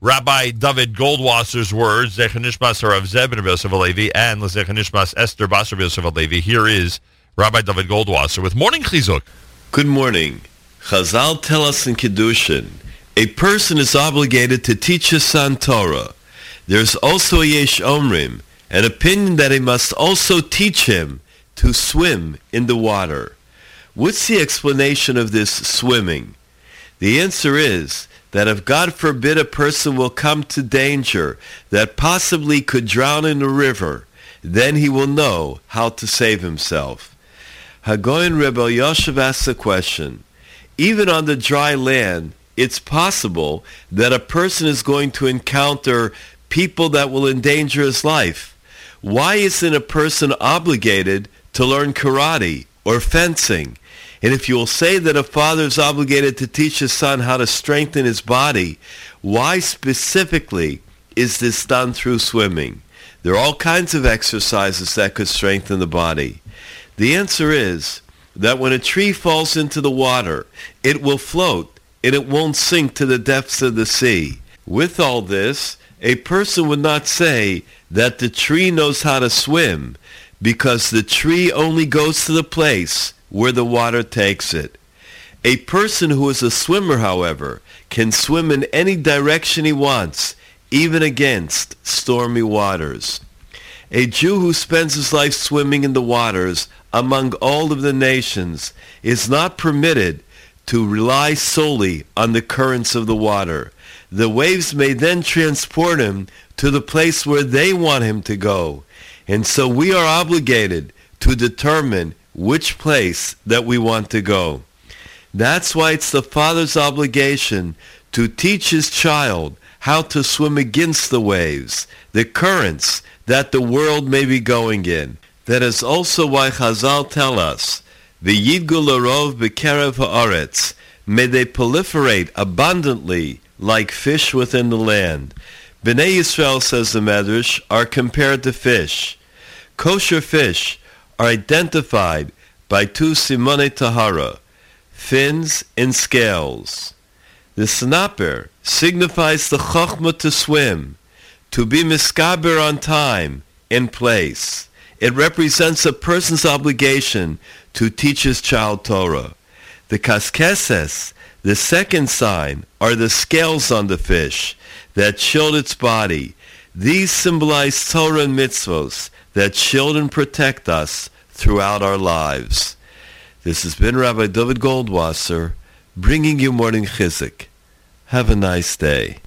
Rabbi David Goldwasser's words, Zechanishmas Rav Zebin Yosef Alevi, and Zechanishmas Esther Basar Yosef Alevi. Here is Rabbi David Goldwasser with Morning Chizuk. Good morning. Chazal tell us in Kiddushin, a person is obligated to teach his son Torah. There's also a Yesh Omrim, an opinion that he must also teach him to swim in the water. What's the explanation of this swimming? The answer is that if God forbid a person will come to danger that possibly could drown in a river, then he will know how to save himself. Hagoyin Rebbe Yoshev asks a question. Even on the dry land, it's possible that a person is going to encounter people that will endanger his life. Why isn't a person obligated to learn karate or fencing? And if you will say that a father is obligated to teach his son how to strengthen his body, why specifically is this done through swimming? There are all kinds of exercises that could strengthen the body. The answer is that when a tree falls into the water, it will float and it won't sink to the depths of the sea. With all this, a person would not say that the tree knows how to swim because the tree only goes to the place where the water takes it. A person who is a swimmer, however, can swim in any direction he wants, even against stormy waters. A Jew who spends his life swimming in the waters among all of the nations is not permitted to rely solely on the currents of the water. The waves may then transport him to the place where they want him to go. And so we are obligated to determine which place that we want to go. That's why it's the father's obligation to teach his child how to swim against the waves, the currents that the world may be going in. That is also why Chazal tell us, V'yidgu l'rov b'kerev ha'aretz, may they proliferate abundantly like fish within the land. Bnei Yisrael, says the Medrash, are compared to fish. Kosher fish are identified by two simanei tahara, fins and scales. The snapir signifies the chokhmah to swim, to be misgaber on time, in place. It represents a person's obligation to teach his child Torah. The kaskeses, the second sign, are the scales on the fish that shield its body. These symbolize Torah and mitzvos that shield and protect us throughout our lives. This has been Rabbi David Goldwasser bringing you Morning Chizuk. Have a nice day.